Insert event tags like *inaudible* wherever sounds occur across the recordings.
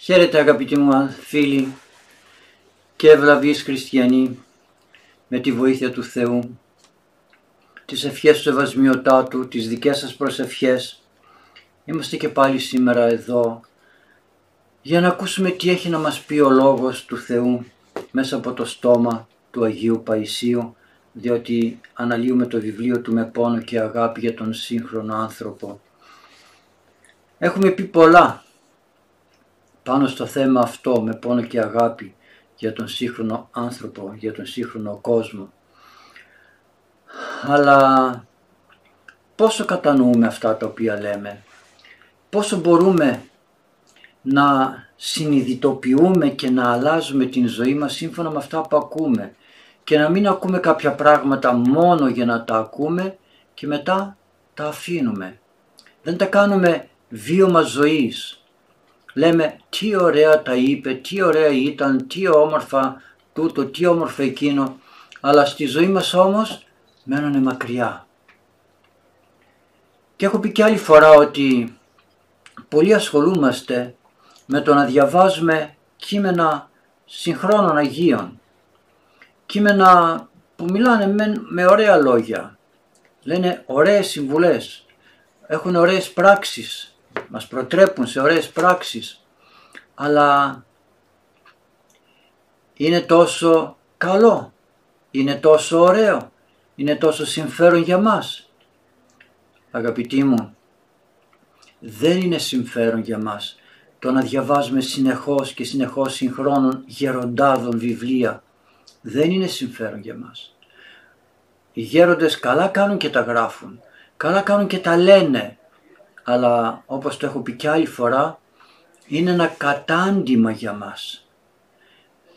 Χαίρετε αγαπητοί μου φίλοι και ευλαβείς χριστιανοί με τη βοήθεια του Θεού, τις ευχές του Ευασμιωτάτου, τις δικές σας προσευχές. Είμαστε και πάλι σήμερα εδώ για να ακούσουμε τι έχει να μας πει ο Λόγος του Θεού μέσα από το στόμα του Αγίου Παϊσίου διότι αναλύουμε το βιβλίο του με πόνο και αγάπη για τον σύγχρονο άνθρωπο. Έχουμε πει πολλά πάνω στο θέμα αυτό με πόνο και αγάπη για τον σύγχρονο άνθρωπο, για τον σύγχρονο κόσμο. Αλλά πόσο κατανοούμε αυτά τα οποία λέμε, πόσο μπορούμε να συνειδητοποιούμε και να αλλάζουμε την ζωή μας σύμφωνα με αυτά που ακούμε; Και να μην ακούμε κάποια πράγματα μόνο για να τα ακούμε και μετά τα αφήνουμε. Δεν τα κάνουμε βίωμα ζωής. Λέμε τι ωραία τα είπε, τι ωραία ήταν, τι όμορφα τούτο, τι όμορφο εκείνο, αλλά στη ζωή μας όμως μένουν μακριά. Και έχω πει και άλλη φορά ότι πολλοί ασχολούμαστε με το να διαβάζουμε κείμενα συγχρόνων Αγίων. Κείμενα που μιλάνε με, με ωραία λόγια, λένε ωραίες συμβουλές, έχουν ωραίες πράξεις, μας προτρέπουν σε ωραίες πράξεις, αλλά είναι τόσο καλό, είναι τόσο ωραίο, είναι τόσο συμφέρον για μας. Αγαπητοί μου, δεν είναι συμφέρον για μας το να διαβάζουμε συνεχώς και συνεχώς συγχρόνων γεροντάδων βιβλία. Δεν είναι συμφέρον για μας. Οι γέροντες καλά κάνουν και τα γράφουν, καλά κάνουν και τα λένε, αλλά όπως το έχω πει και άλλη φορά, είναι ένα κατάντημα για μας.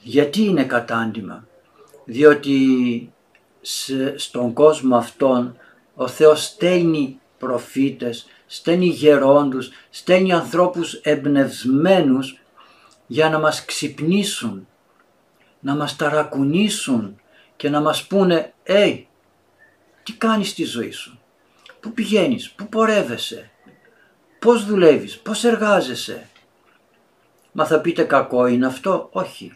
Γιατί είναι κατάντημα, διότι στον κόσμο αυτόν ο Θεός στέλνει προφήτες, στέλνει γερόντους, στέλνει ανθρώπους εμπνευσμένους για να μας ξυπνήσουν, να μας ταρακουνήσουν και να μας πούνε «Ει, τι κάνεις στη ζωή σου, πού πηγαίνεις, πού πορεύεσαι, πώς δουλεύεις, πώς εργάζεσαι». Μα θα πείτε κακό είναι αυτό, όχι.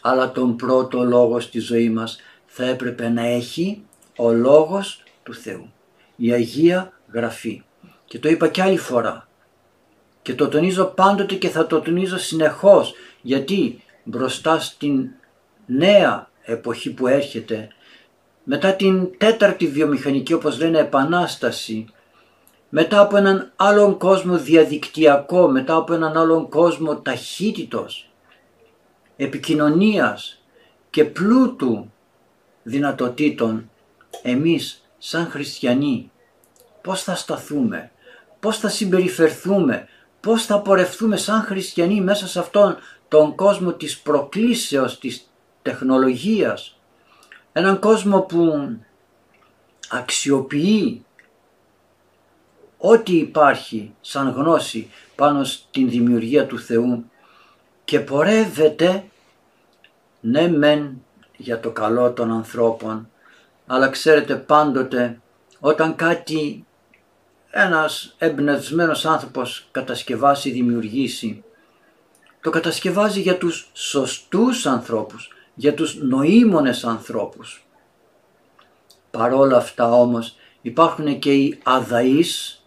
Αλλά τον πρώτο λόγος στη ζωή μας θα έπρεπε να έχει ο λόγος του Θεού. Η Αγία Γραφή. Και το είπα και άλλη φορά. Και το τονίζω πάντοτε και θα το τονίζω συνεχώς. Γιατί μπροστά στην νέα εποχή που έρχεται, μετά την τέταρτη βιομηχανική όπως λένε επανάσταση, μετά από έναν άλλον κόσμο διαδικτυακό, μετά από έναν άλλον κόσμο ταχύτητος, επικοινωνίας και πλούτου δυνατοτήτων, εμείς σαν χριστιανοί πώς θα σταθούμε, πώς θα συμπεριφερθούμε, πώς θα πορευτούμε σαν χριστιανοί μέσα σε αυτόν τον κόσμο της προκλήσεως της τεχνολογίας. Έναν κόσμο που αξιοποιεί ό,τι υπάρχει σαν γνώση πάνω στην δημιουργία του Θεού και πορεύεται ναι μεν για το καλό των ανθρώπων αλλά ξέρετε πάντοτε όταν κάτι ένας εμπνευσμένος άνθρωπος κατασκευάσει, δημιουργήσει, το κατασκευάζει για τους σωστούς ανθρώπους, για τους νοήμονες ανθρώπους. Παρόλα αυτά όμως υπάρχουν και οι αδαείς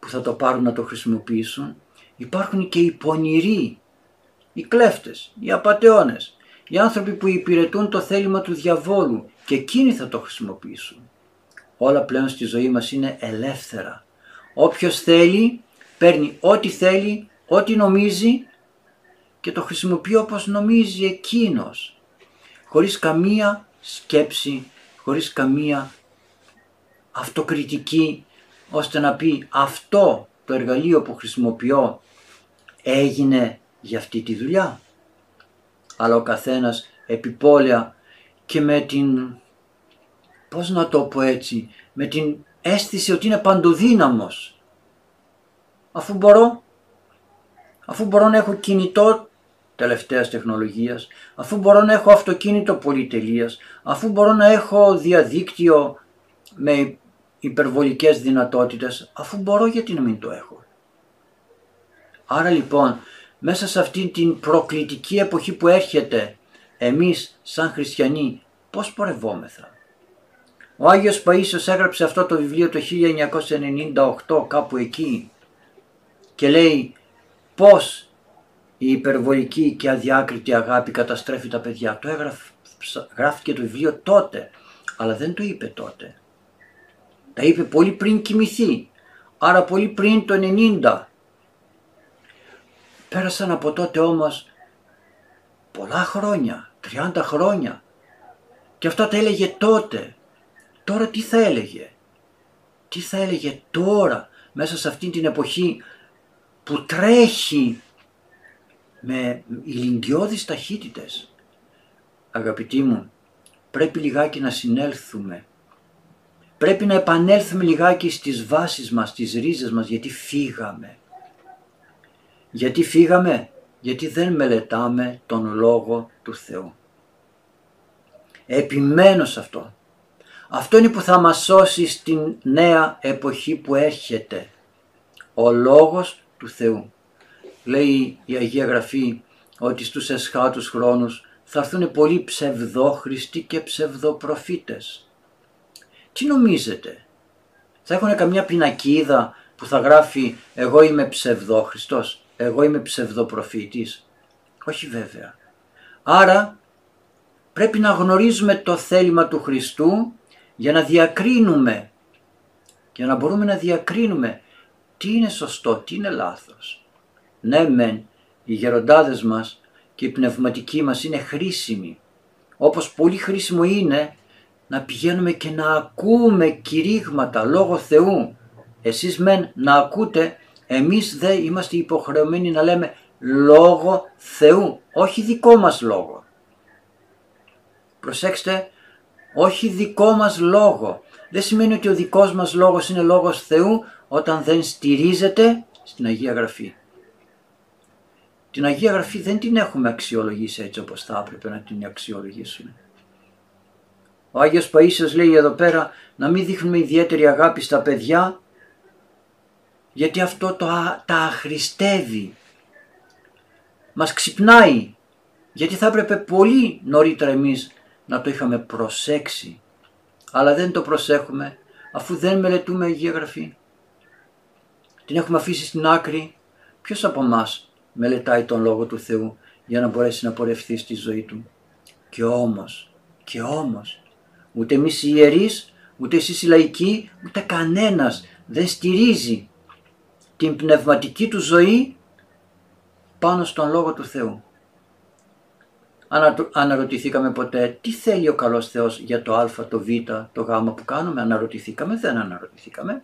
που θα το πάρουν να το χρησιμοποιήσουν, υπάρχουν και οι πονηροί, οι κλέφτες, οι απατεώνες, οι άνθρωποι που υπηρετούν το θέλημα του διαβόλου και εκείνοι θα το χρησιμοποιήσουν όλα πλέον στη ζωή μας είναι ελεύθερα. Όποιος θέλει παίρνει ό,τι θέλει, ό,τι νομίζει και το χρησιμοποιεί όπως νομίζει εκείνος. Χωρίς καμία σκέψη, χωρίς καμία αυτοκριτική ώστε να πει αυτό το εργαλείο που χρησιμοποιώ έγινε για αυτή τη δουλειά. Αλλά ο καθένας επιπόλαια και με την πώς να το πω έτσι, με την αίσθηση ότι είναι παντοδύναμος. Αφού μπορώ, αφού μπορώ να έχω κινητό τελευταίας τεχνολογίας, αφού μπορώ να έχω αυτοκίνητο πολυτελείας, αφού μπορώ να έχω διαδίκτυο με υπερβολικές δυνατότητες, αφού μπορώ γιατί να μην το έχω. Άρα λοιπόν μέσα σε αυτήν την προκλητική εποχή που έρχεται εμείς σαν χριστιανοί πώς πορευόμεθα; Ο Άγιος Παΐσιος έγραψε αυτό το βιβλίο το 1998 κάπου εκεί και λέει πώς η υπερβολική και αδιάκριτη αγάπη καταστρέφει τα παιδιά. Το έγραφε, γράφτηκε το βιβλίο τότε, αλλά δεν το είπε τότε. Τα είπε πολύ πριν κοιμηθεί, άρα πολύ πριν το 90. Πέρασαν από τότε όμως πολλά χρόνια, 30 χρόνια και αυτά τα έλεγε τότε. Τώρα τι θα έλεγε; Τι θα έλεγε τώρα μέσα σε αυτή την εποχή που τρέχει με ηλικιώδεις ταχύτητες; Αγαπητοί μου, πρέπει λιγάκι να συνέλθουμε. Πρέπει να επανέλθουμε λιγάκι στις βάσεις μας, στις ρίζες μας, γιατί φύγαμε. Γιατί φύγαμε, γιατί δεν μελετάμε τον Λόγο του Θεού. Επιμένω σε αυτό. Αυτό είναι που θα μας σώσει στην νέα εποχή που έρχεται. Ο Λόγος του Θεού. Λέει η Αγία Γραφή ότι στους εσχάτους χρόνους θα έρθουν πολλοί ψευδόχριστοι και ψευδοπροφήτες. Τι νομίζετε, θα έχουν καμιά πινακίδα που θα γράφει εγώ είμαι ψευδόχριστος, εγώ είμαι ψευδοπροφήτης. Όχι βέβαια. Άρα πρέπει να γνωρίζουμε το θέλημα του Χριστού για να διακρίνουμε, για να μπορούμε να διακρίνουμε τι είναι σωστό, τι είναι λάθος. Ναι μεν, οι γεροντάδες μας και οι πνευματικοί μας είναι χρήσιμοι. Όπως πολύ χρήσιμο είναι να πηγαίνουμε και να ακούμε κηρύγματα λόγω Θεού. Εσείς μεν να ακούτε, εμείς δε είμαστε υποχρεωμένοι να λέμε λόγω Θεού, όχι δικό μας λόγο. Προσέξτε, όχι δικό μας λόγο. Δεν σημαίνει ότι ο δικός μας λόγος είναι λόγος Θεού όταν δεν στηρίζεται στην Αγία Γραφή. Την Αγία Γραφή δεν την έχουμε αξιολογήσει έτσι όπως θα έπρεπε να την αξιολογήσουμε. Ο Άγιος Παΐσιος λέει εδώ πέρα να μην δείχνουμε ιδιαίτερη αγάπη στα παιδιά γιατί αυτό το, τα αχρηστεύει. Μας ξυπνάει γιατί θα έπρεπε πολύ νωρίτερα εμείς να το είχαμε προσέξει. Αλλά δεν το προσέχουμε αφού δεν μελετούμε Αγία Γραφή. Την έχουμε αφήσει στην άκρη. Ποιος από εμά μελετάει τον Λόγο του Θεού για να μπορέσει να πορευθεί στη ζωή του; Και όμως, και όμως, ούτε εμείς οι ιερείς, ούτε εσείς οι λαϊκοί, ούτε κανένας δεν στηρίζει την πνευματική του ζωή πάνω στον Λόγο του Θεού. Αναρωτηθήκαμε ποτέ τι θέλει ο καλός Θεός για το α, το β, το γ που κάνουμε. Αναρωτηθήκαμε, δεν αναρωτηθήκαμε.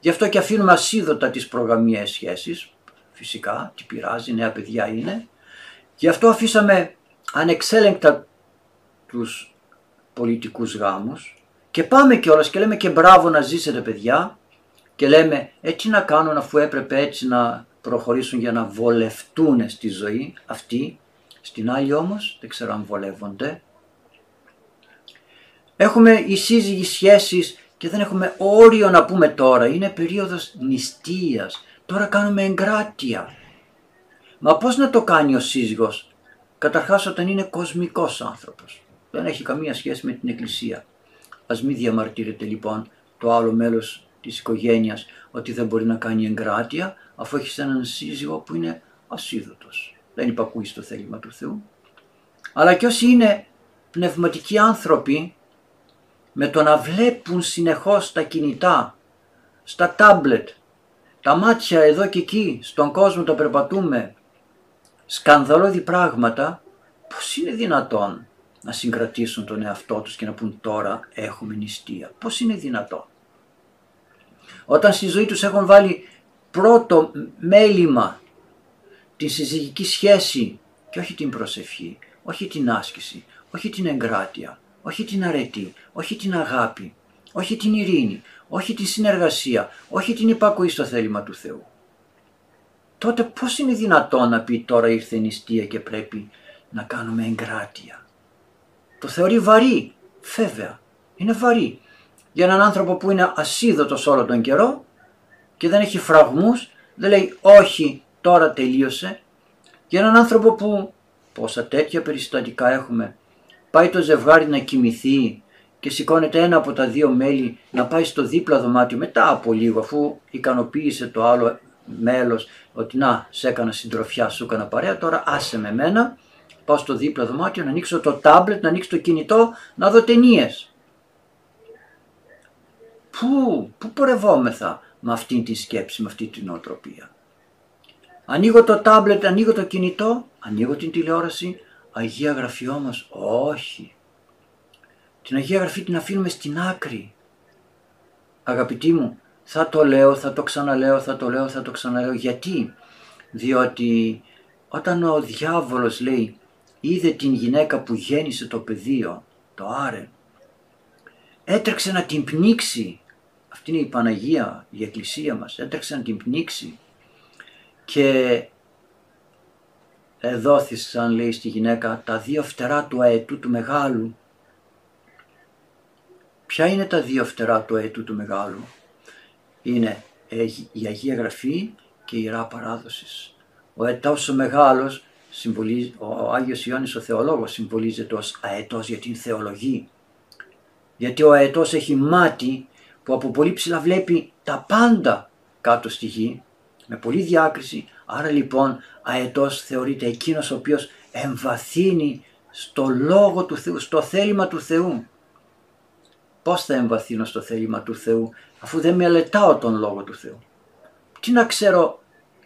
Γι' αυτό και αφήνουμε ασίδωτα τις προγραμμιές σχέσεις. Φυσικά, τι πειράζει, νέα παιδιά είναι. Γι' αυτό αφήσαμε ανεξέλεγκτα τους πολιτικούς γάμους και πάμε κιόλας και λέμε και μπράβο να ζήσετε παιδιά και λέμε έτσι να κάνουν αφού έπρεπε έτσι να προχωρήσουν για να βολευτούν στη ζωή αυτή στην άλλη όμως δεν ξέρω αν βολεύονται. Έχουμε οι σύζυγοι σχέσεις και δεν έχουμε όριο να πούμε τώρα. Είναι περίοδος νηστείας. Τώρα κάνουμε εγκράτεια. Μα πώς να το κάνει ο σύζυγος; Καταρχάς όταν είναι κοσμικός άνθρωπος. Δεν έχει καμία σχέση με την εκκλησία. Ας μην διαμαρτύρεται λοιπόν το άλλο μέλος της οικογένειας ότι δεν μπορεί να κάνει εγκράτεια αφού έχει έναν σύζυγο που είναι ασίδωτος δεν υπακούει στο θέλημα του Θεού. Αλλά και όσοι είναι πνευματικοί άνθρωποι με το να βλέπουν συνεχώς τα κινητά, στα τάμπλετ, τα μάτια εδώ και εκεί, στον κόσμο τα περπατούμε, σκανδαλώδη πράγματα, πώς είναι δυνατόν να συγκρατήσουν τον εαυτό τους και να πούν τώρα έχουμε νηστεία. Πώς είναι δυνατόν; Όταν στη ζωή τους έχουν βάλει πρώτο μέλημα τη συζυγική σχέση και όχι την προσευχή, όχι την άσκηση, όχι την εγκράτεια, όχι την αρετή, όχι την αγάπη, όχι την ειρήνη, όχι την συνεργασία, όχι την υπακοή στο θέλημα του Θεού. Τότε πώς είναι δυνατόν να πει τώρα ήρθε η νηστεία και πρέπει να κάνουμε εγκράτεια. Το θεωρεί βαρύ, βέβαια, είναι βαρύ. Για έναν άνθρωπο που είναι ασίδωτος όλο τον καιρό και δεν έχει φραγμούς, δεν λέει όχι τώρα τελείωσε για έναν άνθρωπο που πόσα τέτοια περιστατικά έχουμε πάει το ζευγάρι να κοιμηθεί και σηκώνεται ένα από τα δύο μέλη να πάει στο δίπλα δωμάτιο μετά από λίγο αφού ικανοποίησε το άλλο μέλος ότι να σε έκανα συντροφιά σου έκανα παρέα τώρα άσε με μένα πάω στο δίπλα δωμάτιο να ανοίξω το τάμπλετ, να ανοίξω το κινητό, να δω ταινίες. Πού, πού πορευόμεθα με αυτή τη σκέψη, με αυτή την οτροπία. Ανοίγω το τάμπλετ, ανοίγω το κινητό, ανοίγω την τηλεόραση, Αγία Γραφή όμως όχι. Την Αγία Γραφή την αφήνουμε στην άκρη. Αγαπητοί μου, θα το λέω, θα το ξαναλέω, θα το λέω, θα το ξαναλέω. Γιατί; Διότι όταν ο διάβολος λέει είδε την γυναίκα που γέννησε το πεδίο, το άρε, έτρεξε να την πνίξει. Αυτή είναι η Παναγία, η Εκκλησία μας, έτρεξε να την πνίξει και εδόθησαν λέει στη γυναίκα τα δύο φτερά του αετού του μεγάλου. Ποια είναι τα δύο φτερά του αετού του μεγάλου; Είναι η Αγία Γραφή και η Ιερά Παράδοσης. Ο αετός ο μεγάλος, συμβολίζει, ο Άγιος Ιωάννης ο Θεολόγος συμβολίζεται ως αετός για την θεολογή. Γιατί ο αετός έχει μάτι που από πολύ ψηλά βλέπει τα πάντα κάτω στη γη με πολλή διάκριση. Άρα λοιπόν αετός θεωρείται εκείνος ο οποίος εμβαθύνει στο λόγο του Θεού, στο θέλημα του Θεού. Πώς θα εμβαθύνω στο θέλημα του Θεού αφού δεν μελετάω τον λόγο του Θεού; Τι να ξέρω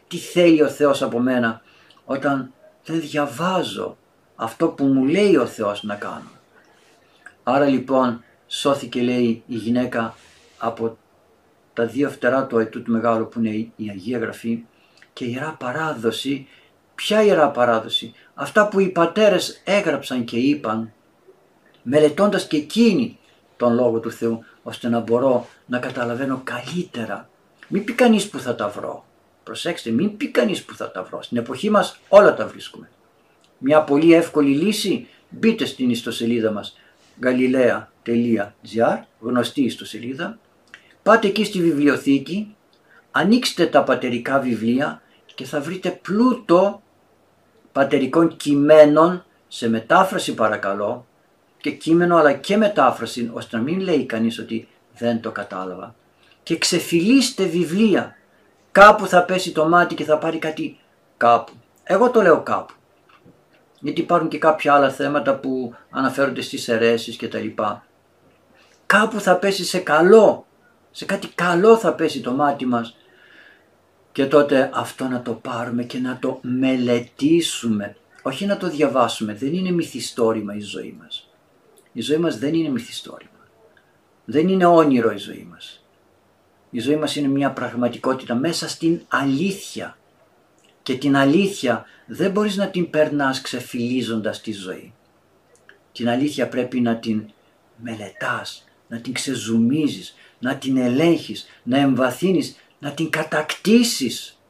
τι θέλει ο Θεός από μένα όταν δεν διαβάζω αυτό που μου λέει ο Θεός να κάνω. Άρα λοιπόν σώθηκε λέει η γυναίκα από τα δύο φτερά του αετού του μεγάλου που είναι η Αγία Γραφή και η Ιερά Παράδοση. Ποια Ιερά Παράδοση, αυτά που οι πατέρες έγραψαν και είπαν μελετώντας και εκείνοι τον Λόγο του Θεού ώστε να μπορώ να καταλαβαίνω καλύτερα. Μην πει κανείς που θα τα βρω. Προσέξτε, μην πει κανείς που θα τα βρω. Στην εποχή μας όλα τα βρίσκουμε. Μια πολύ εύκολη λύση, μπείτε στην ιστοσελίδα μας galilea.gr, γνωστή ιστοσελίδα, Πάτε εκεί στη βιβλιοθήκη, ανοίξτε τα πατερικά βιβλία και θα βρείτε πλούτο πατερικών κειμένων σε μετάφραση παρακαλώ και κείμενο αλλά και μετάφραση ώστε να μην λέει κανείς ότι δεν το κατάλαβα και ξεφυλίστε βιβλία κάπου θα πέσει το μάτι και θα πάρει κάτι κάπου εγώ το λέω κάπου γιατί υπάρχουν και κάποια άλλα θέματα που αναφέρονται στις αιρέσεις και τα λοιπά κάπου θα πέσει σε καλό σε κάτι καλό θα πέσει το μάτι μας και τότε αυτό να το πάρουμε και να το μελετήσουμε. Όχι να το διαβάσουμε, δεν είναι μυθιστόρημα η ζωή μας. Η ζωή μας δεν είναι μυθιστόρημα. Δεν είναι όνειρο η ζωή μας. Η ζωή μας είναι μια πραγματικότητα μέσα στην αλήθεια. Και την αλήθεια δεν μπορείς να την περνάς ξεφυλίζοντας τη ζωή. Την αλήθεια πρέπει να την μελετάς, να την ξεζουμίζεις, να την ελέγχεις, να εμβαθύνεις, να την κατακτήσεις.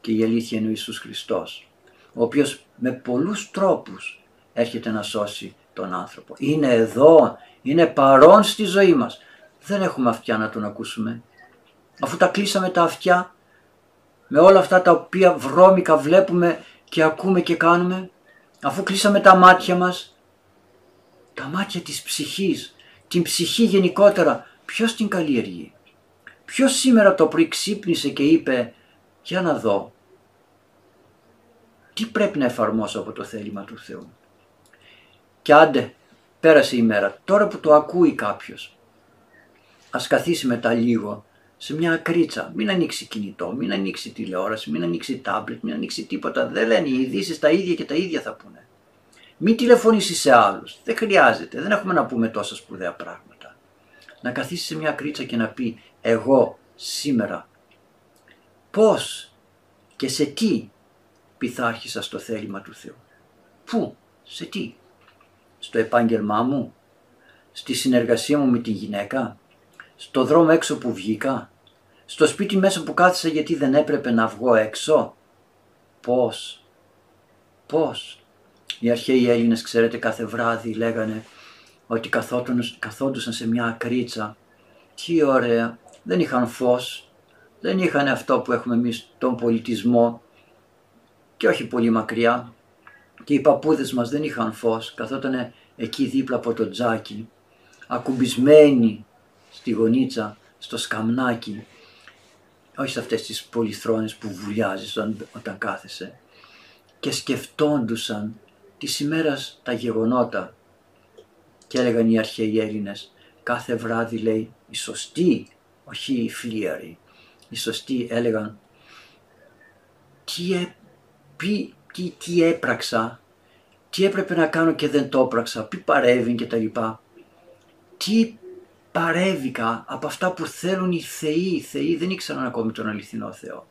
Και η αλήθεια είναι ο Ιησούς Χριστός, ο οποίος με πολλούς τρόπους έρχεται να σώσει τον άνθρωπο. Είναι εδώ, είναι παρόν στη ζωή μας. Δεν έχουμε αυτιά να τον ακούσουμε. Αφού τα κλείσαμε τα αυτιά με όλα αυτά τα οποία βρώμικα βλέπουμε και ακούμε και κάνουμε, αφού κλείσαμε τα μάτια μας, τα μάτια της ψυχής, την ψυχή γενικότερα Ποιος την καλλιεργεί; Ποιος σήμερα το πρωί ξύπνησε και είπε για να δω τι πρέπει να εφαρμόσω από το θέλημα του Θεού. Και άντε πέρασε η μέρα. Τώρα που το ακούει κάποιος ας καθίσει μετά λίγο σε μια ακρίτσα. Μην ανοίξει κινητό, μην ανοίξει τηλεόραση, μην ανοίξει τάμπλετ, μην ανοίξει τίποτα. Δεν λένε οι ειδήσεις τα ίδια και τα ίδια θα πούνε. Μην τηλεφωνήσει σε άλλους. Δεν χρειάζεται. Δεν έχουμε να πούμε τόσα σπουδαία πράγματα να καθίσει σε μια κρίτσα και να πει εγώ σήμερα πώς και σε τι πειθάρχησα στο θέλημα του Θεού. Πού, σε τι, στο επάγγελμά μου, στη συνεργασία μου με τη γυναίκα, στο δρόμο έξω που βγήκα, στο σπίτι μέσα που κάθισα γιατί δεν έπρεπε να βγω έξω. Πώς, πώς. Οι αρχαίοι Έλληνες ξέρετε κάθε βράδυ λέγανε ότι καθόντουσαν σε μια ακρίτσα. Τι ωραία, δεν είχαν φως, Δεν είχαν αυτό που έχουμε εμείς τον πολιτισμό. Και όχι πολύ μακριά. Και οι παππούδες μας δεν είχαν φως. Καθόταν εκεί δίπλα από το τζάκι. Ακουμπισμένοι στη γωνίτσα, στο σκαμνάκι. Όχι σε αυτές τις πολυθρόνες που βουλιάζεις όταν κάθεσαι. Και σκεφτόντουσαν της ημέρας τα γεγονότα. Και έλεγαν οι αρχαίοι Έλληνες κάθε βράδυ λέει οι σωστοί, όχι οι φλίαροι, οι σωστοί έλεγαν τι, ε, τι, τι έπραξα, τι έπρεπε να κάνω και δεν το έπραξα, τι παρέβη και τα λοιπά. Τι παρέβηκα από αυτά που θέλουν οι θεοί, οι θεοί δεν ήξεραν ακόμη τον αληθινό Θεό.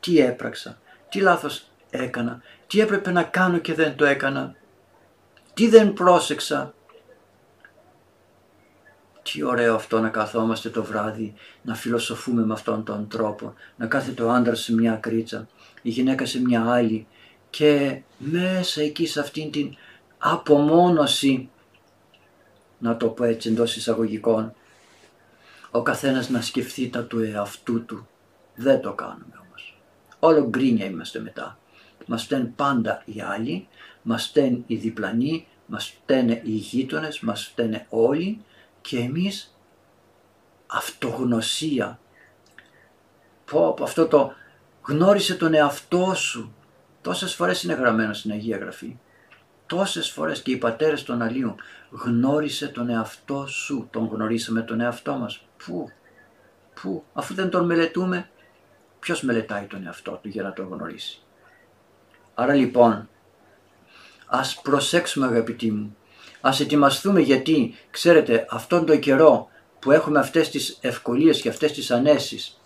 Τι έπραξα, τι λάθος έκανα, τι έπρεπε να κάνω και δεν το έκανα, τι δεν πρόσεξα. Τι ωραίο αυτό να καθόμαστε το βράδυ, να φιλοσοφούμε με αυτόν τον τρόπο, να κάθεται ο άντρας σε μια κρίτσα, η γυναίκα σε μια άλλη και μέσα εκεί σε αυτήν την απομόνωση, να το πω έτσι εντός εισαγωγικών, ο καθένας να σκεφτεί τα του εαυτού του. Δεν το κάνουμε όμως. Όλο γκρίνια είμαστε μετά. Μας φταίνουν πάντα οι άλλοι, μας φταίνουν οι διπλανοί, μας φταίνε οι γείτονες, μας φταίνε όλοι και εμείς αυτογνωσία. Πω από αυτό το γνώρισε τον εαυτό σου. Τόσες φορές είναι γραμμένο στην Αγία Γραφή. Τόσες φορές και οι πατέρες των Αλλίων γνώρισε τον εαυτό σου. Τον γνωρίσαμε τον εαυτό μας. Πού, πού, αφού δεν τον μελετούμε, ποιος μελετάει τον εαυτό του για να τον γνωρίσει. Άρα λοιπόν, ας προσέξουμε αγαπητοί μου, ας ετοιμαστούμε γιατί, ξέρετε, αυτόν τον καιρό που έχουμε αυτές τις ευκολίες και αυτές τις ανέσεις,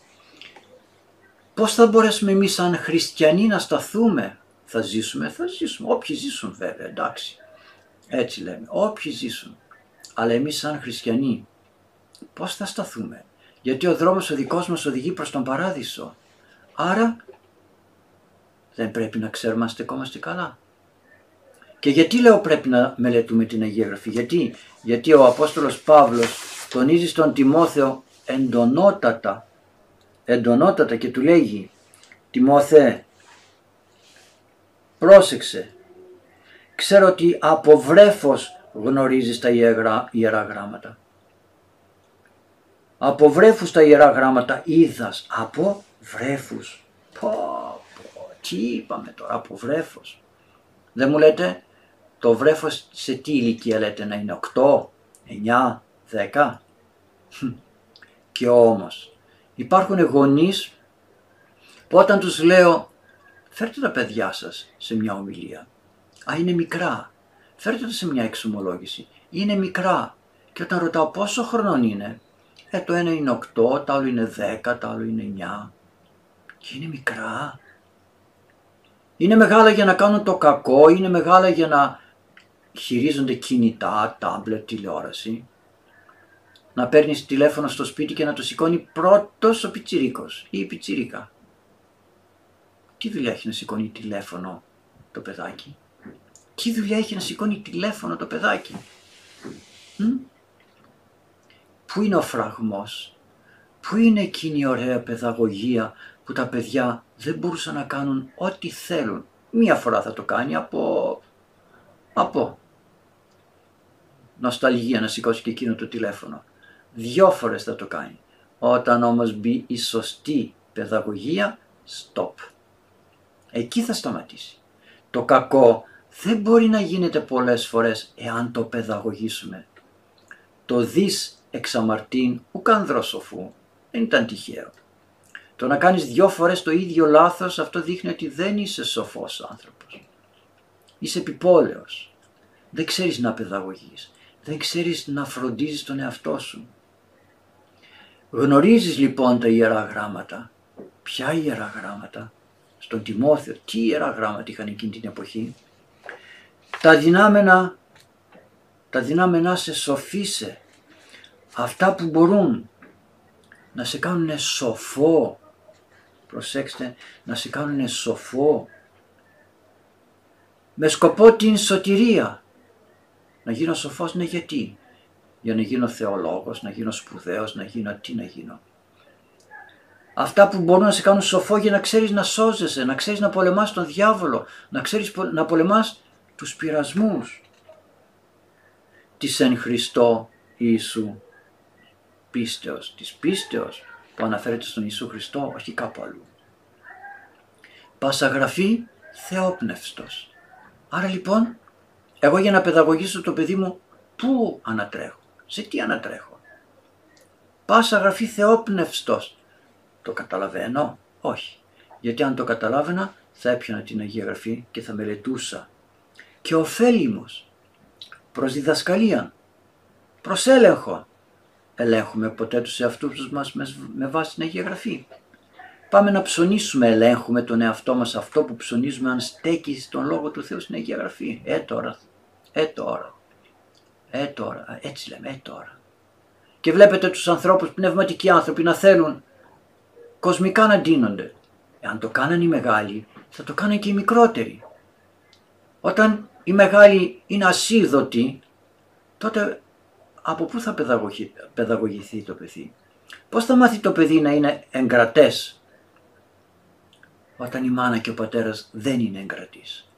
πώς θα μπορέσουμε εμείς σαν χριστιανοί να σταθούμε, θα ζήσουμε, θα ζήσουμε, όποιοι ζήσουν βέβαια, εντάξει, έτσι λέμε, όποιοι ζήσουν, αλλά εμείς σαν χριστιανοί, πώς θα σταθούμε, γιατί ο δρόμος ο δικός μας οδηγεί προς τον παράδεισο, άρα δεν πρέπει να ξέρουμε αν στεκόμαστε καλά. Και γιατί λέω πρέπει να μελετούμε την Αγία Γραφή; Γιατί, γιατί ο Απόστολος Παύλος τονίζει στον Τιμόθεο εντονότατα, εντονότατα και του λέγει Τιμόθε, πρόσεξε, ξέρω ότι από βρέφος γνωρίζεις τα ιερά, ιερά γράμματα. Από βρέφους τα ιερά γράμματα είδας, από βρέφους. Πω, πω, τι είπαμε τώρα, από βρέφος. Δεν μου λέτε το βρέφος σε τι ηλικία λέτε να είναι 8, 9, 10. Και όμως υπάρχουν γονείς που όταν τους λέω φέρτε τα παιδιά σας σε μια ομιλία. Α, είναι μικρά. Φέρτε τα σε μια εξομολόγηση. Είναι μικρά. Και όταν ρωτάω πόσο χρονών είναι, ε, το ένα είναι 8, το άλλο είναι 10, το άλλο είναι 9. Και είναι μικρά. Είναι μεγάλα για να κάνουν το κακό, είναι μεγάλα για να χειρίζονται κινητά, τάμπλετ, τηλεόραση. Να παίρνεις τηλέφωνο στο σπίτι και να το σηκώνει πρώτος ο πιτσιρίκος ή η πιτσιρίκα. Τι δουλειά έχει να σηκώνει τηλέφωνο το παιδάκι; Τι δουλειά έχει να σηκώνει τηλέφωνο το παιδάκι; Μ; Πού είναι ο φραγμός; Πού είναι εκείνη η ωραία παιδαγωγία που τα παιδιά δεν μπορούσαν να κάνουν ό,τι θέλουν; Μία φορά θα το κάνει από... από νοσταλγία να σηκώσει και εκείνο το τηλέφωνο. Δυο φορές θα το κάνει. Όταν όμως μπει η σωστή παιδαγωγία, stop. Εκεί θα σταματήσει. Το κακό δεν μπορεί να γίνεται πολλές φορές εάν το παιδαγωγήσουμε. Το δις εξαμαρτίν ουκανδρό σοφού. Δεν ήταν τυχαίο. Το να κάνεις δυο φορές το ίδιο λάθος αυτό δείχνει ότι δεν είσαι σοφός άνθρωπος. Είσαι επιπόλαιος. Δεν ξέρεις να παιδαγωγείς δεν ξέρεις να φροντίζεις τον εαυτό σου. Γνωρίζεις λοιπόν τα Ιερά Γράμματα. Ποια Ιερά Γράμματα; Στον Τιμόθεο. Τι Ιερά Γράμματα είχαν εκείνη την εποχή. Τα δυνάμενα, τα δυνάμενα σε σοφίσε. Αυτά που μπορούν να σε κάνουν σοφό. Προσέξτε, να σε κάνουν σοφό. Με σκοπό την σωτηρία να γίνω σοφός, ναι γιατί; Για να γίνω θεολόγος, να γίνω σπουδαίος, να γίνω τι να γίνω. Αυτά που μπορούν να σε κάνουν σοφό για να ξέρεις να σώζεσαι, να ξέρεις να πολεμάς τον διάβολο, να ξέρεις να πολεμάς τους πειρασμούς της εν Χριστώ Ιησού πίστεως, της πίστεως που αναφέρεται στον Ιησού Χριστό, όχι κάπου αλλού. Πασαγραφή θεόπνευστος. Άρα λοιπόν, εγώ για να παιδαγωγήσω το παιδί μου, πού ανατρέχω, σε τι ανατρέχω. Πάσα γραφή θεόπνευστος. Το καταλαβαίνω, όχι. Γιατί αν το καταλάβαινα θα έπιανα την Αγία Γραφή και θα μελετούσα. Και ωφέλιμος προς διδασκαλία, προς έλεγχο. Ελέγχουμε ποτέ τους εαυτούς μας με βάση την Αγία Γραφή. Πάμε να ψωνίσουμε, ελέγχουμε τον εαυτό μας αυτό που ψωνίζουμε αν στέκει στον Λόγο του Θεού στην Αγία Γραφή. Ε τώρα, ε τώρα, ε τώρα, έτσι λέμε, ε τώρα. Και βλέπετε τους ανθρώπους, πνευματικοί άνθρωποι να θέλουν κοσμικά να ντύνονται. Εάν το κάναν οι μεγάλοι, θα το κάνουν και οι μικρότεροι. Όταν οι μεγάλοι είναι ασίδωτοι, τότε από πού θα παιδαγωγηθεί το παιδί; Πώς θα μάθει το παιδί να είναι εγκρατές όταν η μάνα και ο πατέρας δεν είναι εγκρατής.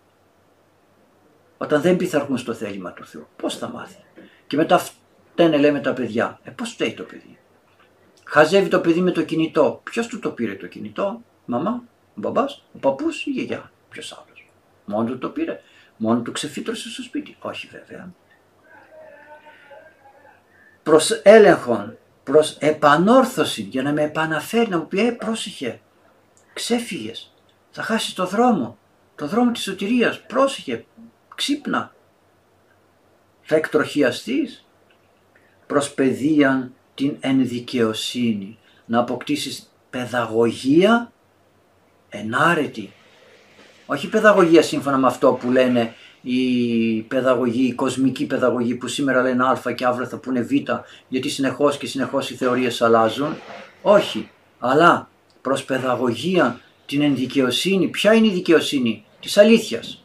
Όταν δεν πειθαρχούν στο θέλημα του Θεού. Πώς θα μάθει; Και μετά φταίνε λέμε τα παιδιά. Ε πώς φταίει το παιδί; Χαζεύει το παιδί με το κινητό. Ποιος του το πήρε το κινητό; Μαμά, ο μπαμπάς, ο παππούς ή η γιαγιά. Ποιος άλλος; Μόνος του το πήρε. Μόνος του ξεφύτρωσε στο σπίτι. Όχι βέβαια. Προς έλεγχον, προς επανόρθωση για να με επαναφέρει, να μου πει ε πρόσεχε, ξέφυγες, θα χάσεις το δρόμο, το δρόμο της σωτηρίας, πρόσεχε, ξύπνα. Θα εκτροχιαστείς προς παιδείαν την ενδικαιοσύνη, να αποκτήσεις παιδαγωγία ενάρετη. Όχι παιδαγωγία σύμφωνα με αυτό που λένε η παιδαγωγή, η κοσμική παιδαγωγή που σήμερα λένε α και αύριο θα πούνε β γιατί συνεχώς και συνεχώς οι θεωρίες αλλάζουν. Όχι, αλλά προς παιδαγωγία την ενδικαιοσύνη. Ποια είναι η δικαιοσύνη; Της αλήθειας.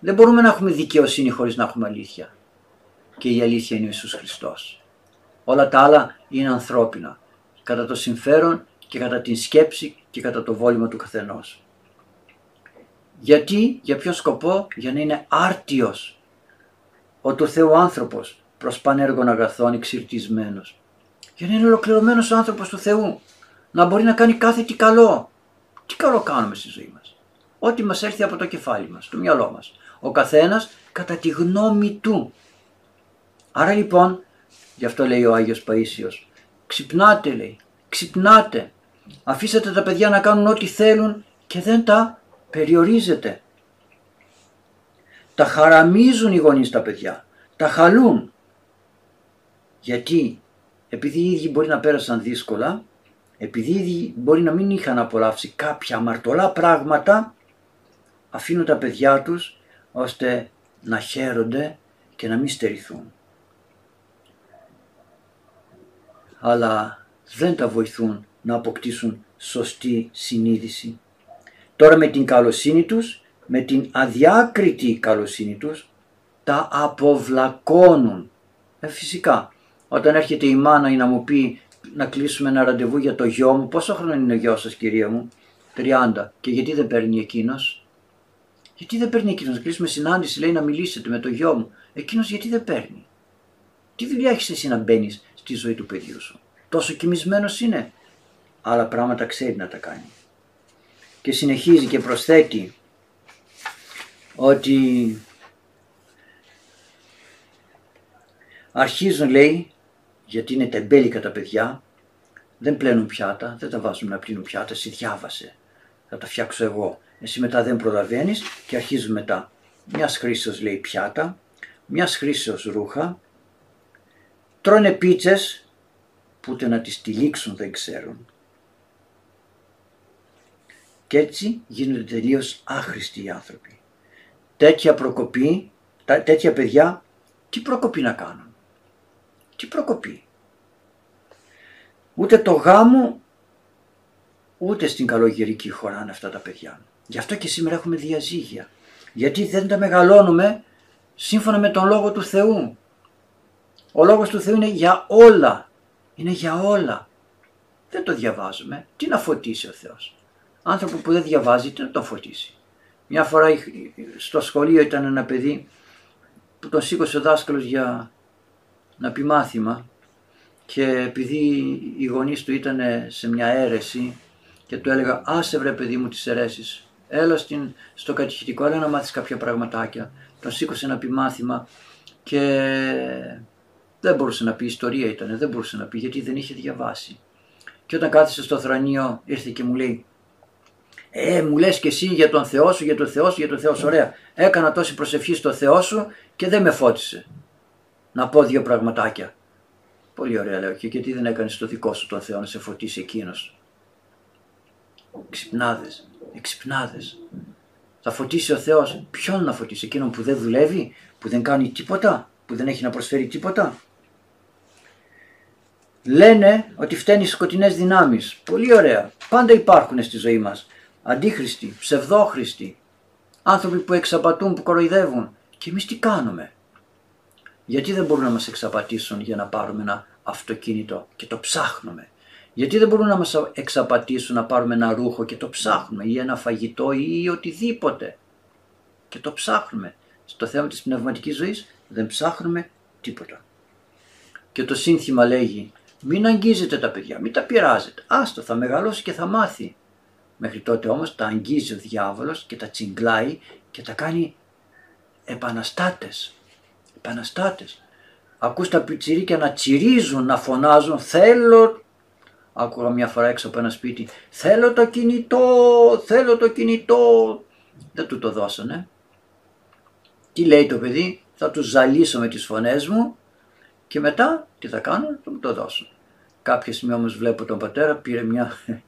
Δεν μπορούμε να έχουμε δικαιοσύνη χωρίς να έχουμε αλήθεια. Και η αλήθεια είναι ο Ιησούς Χριστός. Όλα τα άλλα είναι ανθρώπινα. Κατά το συμφέρον και κατά την σκέψη και κατά το βόλημα του καθενός. Γιατί, για ποιο σκοπό, για να είναι άρτιος ο του Θεού άνθρωπος προς πανέργων αγαθών εξυρτισμένος. Για να είναι ολοκληρωμένος ο άνθρωπος του Θεού. Να μπορεί να κάνει κάθε τι καλό. Τι καλό κάνουμε στη ζωή μας; Ό,τι μας έρθει από το κεφάλι μας, το μυαλό μας. Ο καθένας κατά τη γνώμη του. Άρα λοιπόν, γι' αυτό λέει ο Άγιος Παΐσιος, ξυπνάτε λέει, ξυπνάτε. Αφήσατε τα παιδιά να κάνουν ό,τι θέλουν και δεν τα περιορίζετε. Τα χαραμίζουν οι γονείς τα παιδιά, τα χαλούν. Γιατί, επειδή οι ίδιοι μπορεί να πέρασαν δύσκολα, επειδή οι ίδιοι μπορεί να μην είχαν απολαύσει κάποια αμαρτωλά πράγματα, αφήνουν τα παιδιά τους ώστε να χαίρονται και να μην στερηθούν. Αλλά δεν τα βοηθούν να αποκτήσουν σωστή συνείδηση. Τώρα με την καλοσύνη τους, με την αδιάκριτη καλοσύνη τους, τα αποβλακώνουν. Ε, φυσικά, όταν έρχεται η μάνα ή να μου πει να κλείσουμε ένα ραντεβού για το γιο μου, πόσο χρόνο είναι ο γιος σας κυρία μου, 30. Και γιατί δεν παίρνει εκείνος, γιατί δεν παίρνει εκείνος, να κλείσουμε συνάντηση, λέει να μιλήσετε με το γιο μου. Εκείνος γιατί δεν παίρνει; Τι δουλειά έχεις εσύ να μπαίνεις στη ζωή του παιδιού σου. Τόσο κοιμισμένος είναι. Άλλα πράγματα ξέρει να τα κάνει. Και συνεχίζει και προσθέτει ότι αρχίζουν λέει, γιατί είναι τεμπέλικα τα παιδιά, δεν πλένουν πιάτα, δεν τα βάζουν να πλύνουν πιάτα, εσύ διάβασε, θα τα φτιάξω εγώ. Εσύ μετά δεν προλαβαίνεις και αρχίζουν μετά. Μιας χρήσεως λέει πιάτα, μιας χρήσεως ρούχα, τρώνε πίτσες που ούτε να τις τυλίξουν δεν ξέρουν. Και έτσι γίνονται τελείως άχρηστοι οι άνθρωποι. Τέτοια προκοπή, τέτοια παιδιά, τι προκοπή να κάνουν; Τι προκοπή; Ούτε το γάμο, ούτε στην καλογερική χωράνε αυτά τα παιδιά. Γι' αυτό και σήμερα έχουμε διαζύγια. Γιατί δεν τα μεγαλώνουμε σύμφωνα με τον Λόγο του Θεού. Ο Λόγος του Θεού είναι για όλα. Είναι για όλα. Δεν το διαβάζουμε. Τι να φωτίσει ο Θεός. Άνθρωπο που δεν διαβάζει, τι να τον φωτίσει. Μια φορά στο σχολείο ήταν ένα παιδί που τον σήκωσε ο δάσκαλος για να πει μάθημα και επειδή οι γονείς του ήταν σε μια αίρεση και του έλεγα άσε βρε παιδί μου τις αιρέσεις, έλα στην, στο κατηχητικό, έλα να μάθεις κάποια πραγματάκια. Τον σήκωσε να πει μάθημα και δεν μπορούσε να πει ιστορία ήταν, δεν μπορούσε να πει γιατί δεν είχε διαβάσει. Και όταν κάθισε στο θρανείο ήρθε και μου λέει ε, μου λες και εσύ για τον Θεό σου, για τον Θεό σου, για τον Θεό σου. Ωραία. Έκανα τόση προσευχή στο Θεό σου και δεν με φώτισε. Να πω δύο πραγματάκια. Πολύ ωραία λέω και γιατί δεν έκανες το δικό σου τον Θεό να σε φωτίσει εκείνος. Ξυπνάδες, εξυπνάδες. Θα φωτίσει ο Θεός. Ποιον να φωτίσει, εκείνον που δεν δουλεύει, που δεν κάνει τίποτα, που δεν έχει να προσφέρει τίποτα; Λένε ότι φταίνει σκοτεινές δυνάμεις. Πολύ ωραία. Πάντα υπάρχουν στη ζωή μας. Αντίχριστοι, ψευδόχριστοι, άνθρωποι που εξαπατούν, που κοροϊδεύουν. Και εμείς τι κάνουμε; Γιατί δεν μπορούν να μας εξαπατήσουν για να πάρουμε ένα αυτοκίνητο και το ψάχνουμε; Γιατί δεν μπορούν να μας εξαπατήσουν να πάρουμε ένα ρούχο και το ψάχνουμε ή ένα φαγητό ή οτιδήποτε; Και το ψάχνουμε. Στο θέμα της πνευματικής ζωής δεν ψάχνουμε τίποτα. Και το σύνθημα λέγει μην αγγίζετε τα παιδιά, μην τα πειράζετε. Άστο θα μεγαλώσει και θα μάθει. Μέχρι τότε όμως τα αγγίζει ο διάβολος και τα τσιγκλάει και τα κάνει επαναστάτες. Επαναστάτες. Ακούς τα πιτσιρίκια να τσιρίζουν, να φωνάζουν θέλω Άκουγα μια φορά έξω από ένα σπίτι θέλω το κινητό, θέλω το κινητό. Δεν του το δώσανε. Τι λέει το παιδί, θα τους ζαλίσω με τις φωνές μου και μετά τι θα κάνουν, θα μου το δώσουν. Κάποια στιγμή όμως βλέπω τον πατέρα πήρε μια *laughs*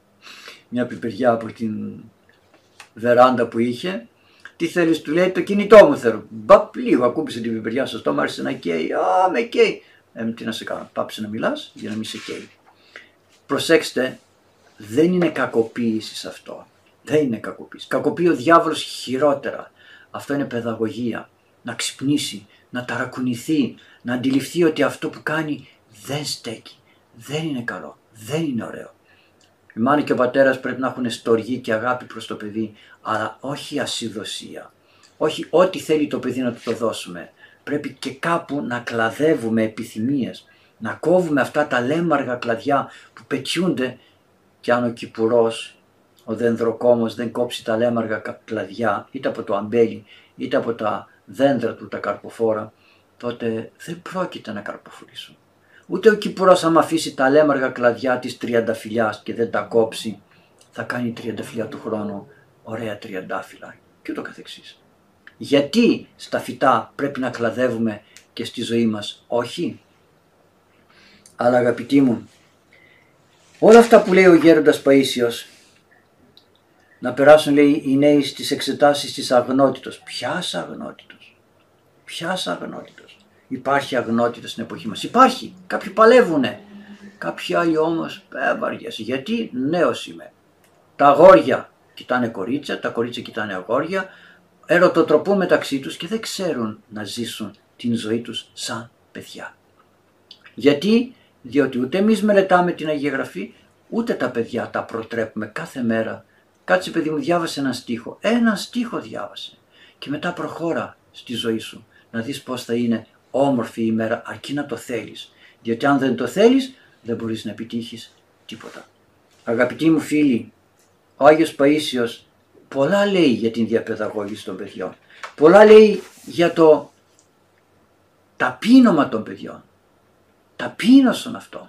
μια πιπεριά από την βεράντα που είχε. Τι θέλεις, του λέει το κινητό μου θέλω. Μπαπ, λίγο ακούμπησε την πιπεριά στο στόμα, άρχισε να καίει. Α, με καίει. Ε, τι να σε κάνω, πάψε να μιλάς για να μην σε καίει. Προσέξτε, δεν είναι κακοποίησης αυτό. Δεν είναι κακοποίηση. Κακοποιεί ο διάβολος χειρότερα. Αυτό είναι παιδαγωγία. Να ξυπνήσει, να ταρακουνηθεί, να αντιληφθεί ότι αυτό που κάνει δεν στέκει. Δεν είναι καλό. Δεν είναι ωραίο. Η μάνα και ο πατέρας πρέπει να έχουν στοργή και αγάπη προς το παιδί, αλλά όχι ασυδοσία. Όχι ό,τι θέλει το παιδί να του το δώσουμε. Πρέπει και κάπου να κλαδεύουμε επιθυμίες, να κόβουμε αυτά τα λέμαργα κλαδιά που πετιούνται και αν ο κυπουρός, ο δενδροκόμος δεν κόψει τα λέμαργα κλαδιά είτε από το αμπέλι είτε από τα δέντρα του τα καρποφόρα, τότε δεν πρόκειται να καρποφορήσουν. Ούτε ο Κυπουρός άμα αφήσει τα λέμαργα κλαδιά της τριανταφυλιάς και δεν τα κόψει, θα κάνει τριανταφυλιά του χρόνου ωραία τριαντάφυλλα και ούτω καθεξής. Γιατί στα φυτά πρέπει να κλαδεύουμε και στη ζωή μας όχι; Αλλά αγαπητοί μου, όλα αυτά που λέει ο γέροντας Παΐσιος, να περάσουν λέει οι νέοι στις εξετάσεις της αγνότητος. Ποιας αγνότητος, ποιας αγνότητος. Υπάρχει αγνότητα στην εποχή μας. Υπάρχει. Κάποιοι παλεύουνε. Κάποιοι άλλοι όμως έβαριες. Γιατί νέος είμαι. Τα αγόρια κοιτάνε κορίτσια, τα κορίτσια κοιτάνε αγόρια, ερωτοτροπούν μεταξύ τους και δεν ξέρουν να ζήσουν την ζωή τους σαν παιδιά. Γιατί, διότι ούτε εμείς μελετάμε την Αγία Γραφή, ούτε τα παιδιά τα προτρέπουμε κάθε μέρα. Κάτσε παιδί μου διάβασε ένα στίχο, ένα στίχο διάβασε και μετά προχώρα στη ζωή σου να δεις πώς θα είναι όμορφη ημέρα αρκεί να το θέλεις. Διότι αν δεν το θέλεις δεν μπορείς να επιτύχεις τίποτα. Αγαπητοί μου φίλοι, ο Άγιος Παΐσιος πολλά λέει για την διαπαιδαγώγηση των παιδιών. Πολλά λέει για το ταπείνωμα των παιδιών. Ταπείνωσον αυτό.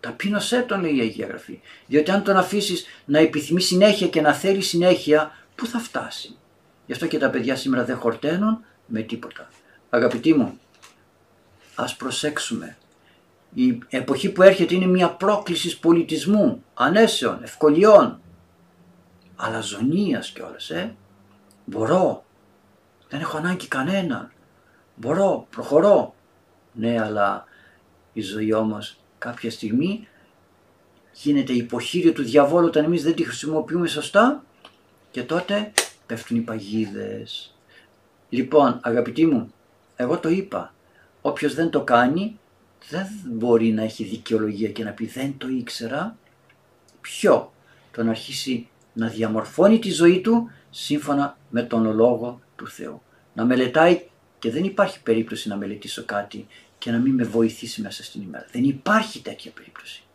Ταπείνωσέ τον λέει η Αγία Γραφή. Διότι αν τον αφήσεις να επιθυμεί συνέχεια και να θέλει συνέχεια, πού θα φτάσει. Γι' αυτό και τα παιδιά σήμερα δεν χορταίνουν με τίποτα. Αγαπητοί μου, ας προσέξουμε. Η εποχή που έρχεται είναι μια πρόκληση πολιτισμού, ανέσεων, ευκολιών, αλαζονίας κιόλας, ε. Μπορώ, δεν έχω ανάγκη κανέναν, μπορώ, προχωρώ. Ναι, αλλά η ζωή όμως κάποια στιγμή γίνεται υποχείριο του διαβόλου όταν εμείς δεν τη χρησιμοποιούμε σωστά και τότε πέφτουν οι παγίδες. Λοιπόν, αγαπητοί μου, εγώ το είπα. Όποιος δεν το κάνει δεν μπορεί να έχει δικαιολογία και να πει δεν το ήξερα. Ποιο, το να αρχίσει να διαμορφώνει τη ζωή του σύμφωνα με τον Λόγο του Θεού. Να μελετάει και δεν υπάρχει περίπτωση να μελετήσω κάτι και να μην με βοηθήσει μέσα στην ημέρα. Δεν υπάρχει τέτοια περίπτωση.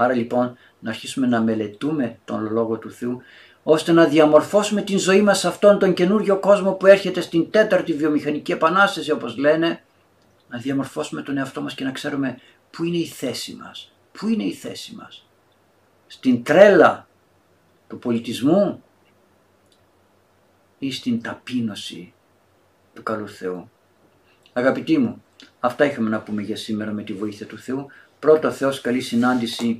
Άρα λοιπόν να αρχίσουμε να μελετούμε τον Λόγο του Θεού ώστε να διαμορφώσουμε την ζωή μας σε αυτόν τον καινούριο κόσμο που έρχεται στην τέταρτη βιομηχανική επανάσταση όπως λένε να διαμορφώσουμε τον εαυτό μας και να ξέρουμε πού είναι η θέση μας. Πού είναι η θέση μας. Στην τρέλα του πολιτισμού ή στην ταπείνωση του καλού Θεού. Αγαπητοί μου, αυτά είχαμε να πούμε για σήμερα με τη βοήθεια του Θεού. Πρώτα Θεός καλή συνάντηση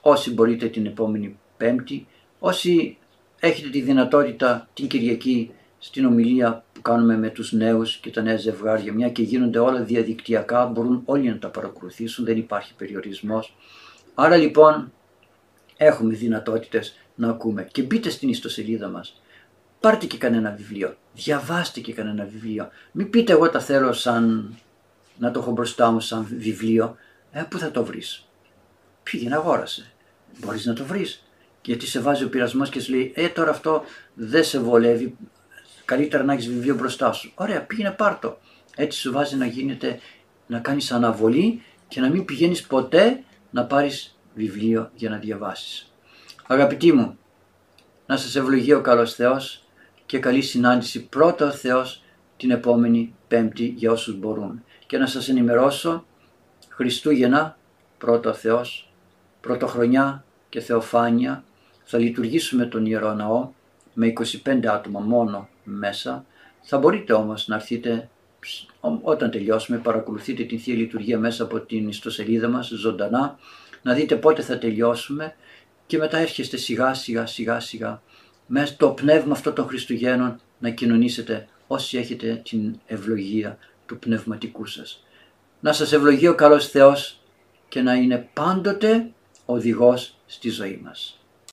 όσοι μπορείτε την επόμενη Πέμπτη, όσοι έχετε τη δυνατότητα την Κυριακή στην ομιλία που κάνουμε με τους νέους και τα νέα ζευγάρια, μια και γίνονται όλα διαδικτυακά, μπορούν όλοι να τα παρακολουθήσουν, δεν υπάρχει περιορισμός. Άρα λοιπόν έχουμε δυνατότητες να ακούμε και μπείτε στην ιστοσελίδα μας. Πάρτε και κανένα βιβλίο, διαβάστε και κανένα βιβλίο. Μην πείτε εγώ τα θέλω σαν να το έχω μπροστά μου σαν βιβλίο. Ε, πού θα το βρεις; Πήγαινε αγόρασε. Μπορείς να το βρεις. Γιατί σε βάζει ο πειρασμός και σου λέει, Ε, τώρα αυτό δεν σε βολεύει. Καλύτερα να έχεις βιβλίο μπροστά σου. Ωραία, πήγαινε πάρτο. Έτσι σου βάζει να γίνεται, να κάνεις αναβολή και να μην πηγαίνεις ποτέ να πάρεις βιβλίο για να διαβάσεις. Αγαπητοί μου, να σας ευλογεί ο καλός Θεός και καλή συνάντηση πρώτα ο Θεός την επόμενη Πέμπτη για όσους μπορούν. Και να σας ενημερώσω Χριστούγεννα, πρώτο ο Θεός, πρωτοχρονιά και Θεοφάνεια θα λειτουργήσουμε τον Ιερό Ναό με 25 άτομα μόνο μέσα. Θα μπορείτε όμως να έρθετε όταν τελειώσουμε, παρακολουθείτε την Θεία Λειτουργία μέσα από την ιστοσελίδα μας ζωντανά, να δείτε πότε θα τελειώσουμε και μετά έρχεστε σιγά σιγά σιγά σιγά μέσα στο πνεύμα αυτό των Χριστουγέννων να κοινωνήσετε όσοι έχετε την ευλογία του πνευματικού σας. Να σας ευλογεί ο καλός Θεός και να είναι πάντοτε οδηγός στη ζωή μας.